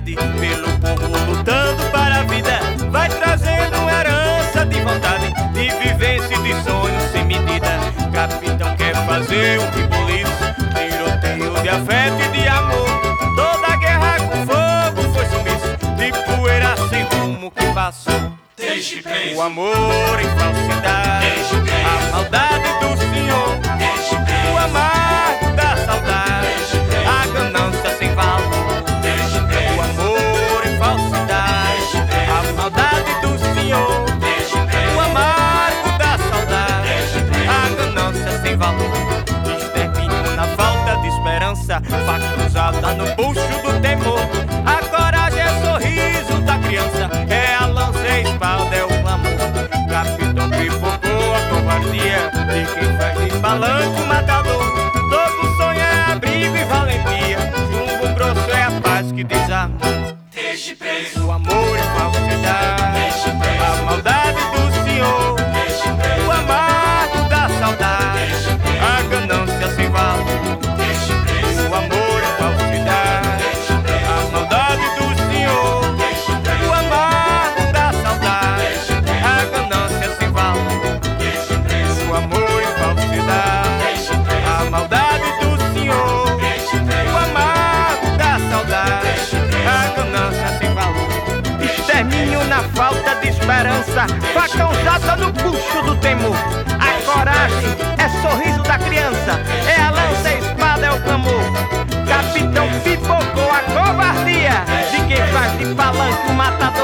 cidade, pelo povo lutando para a vida, vai trazendo uma herança de vontade, de vivência e de sonhos sem medida. Capitão quer fazer o que polícia, tiroteio de afeto e de amor. Toda guerra com fogo foi sumiço, de poeira sem rumo que passou. Deixe preso. O amor em falsidade, Deixe preso. a maldade do senhor, Deixe preso. o amar. de quem faz de palanque matador. Todo sonho é abrigo e valentia. usa, facão usada no puxo do temor. A coragem é sorriso da criança, é a lança, a espada, é o clamor. Capitão pipocou a covardia de quem faz de palanque o matador.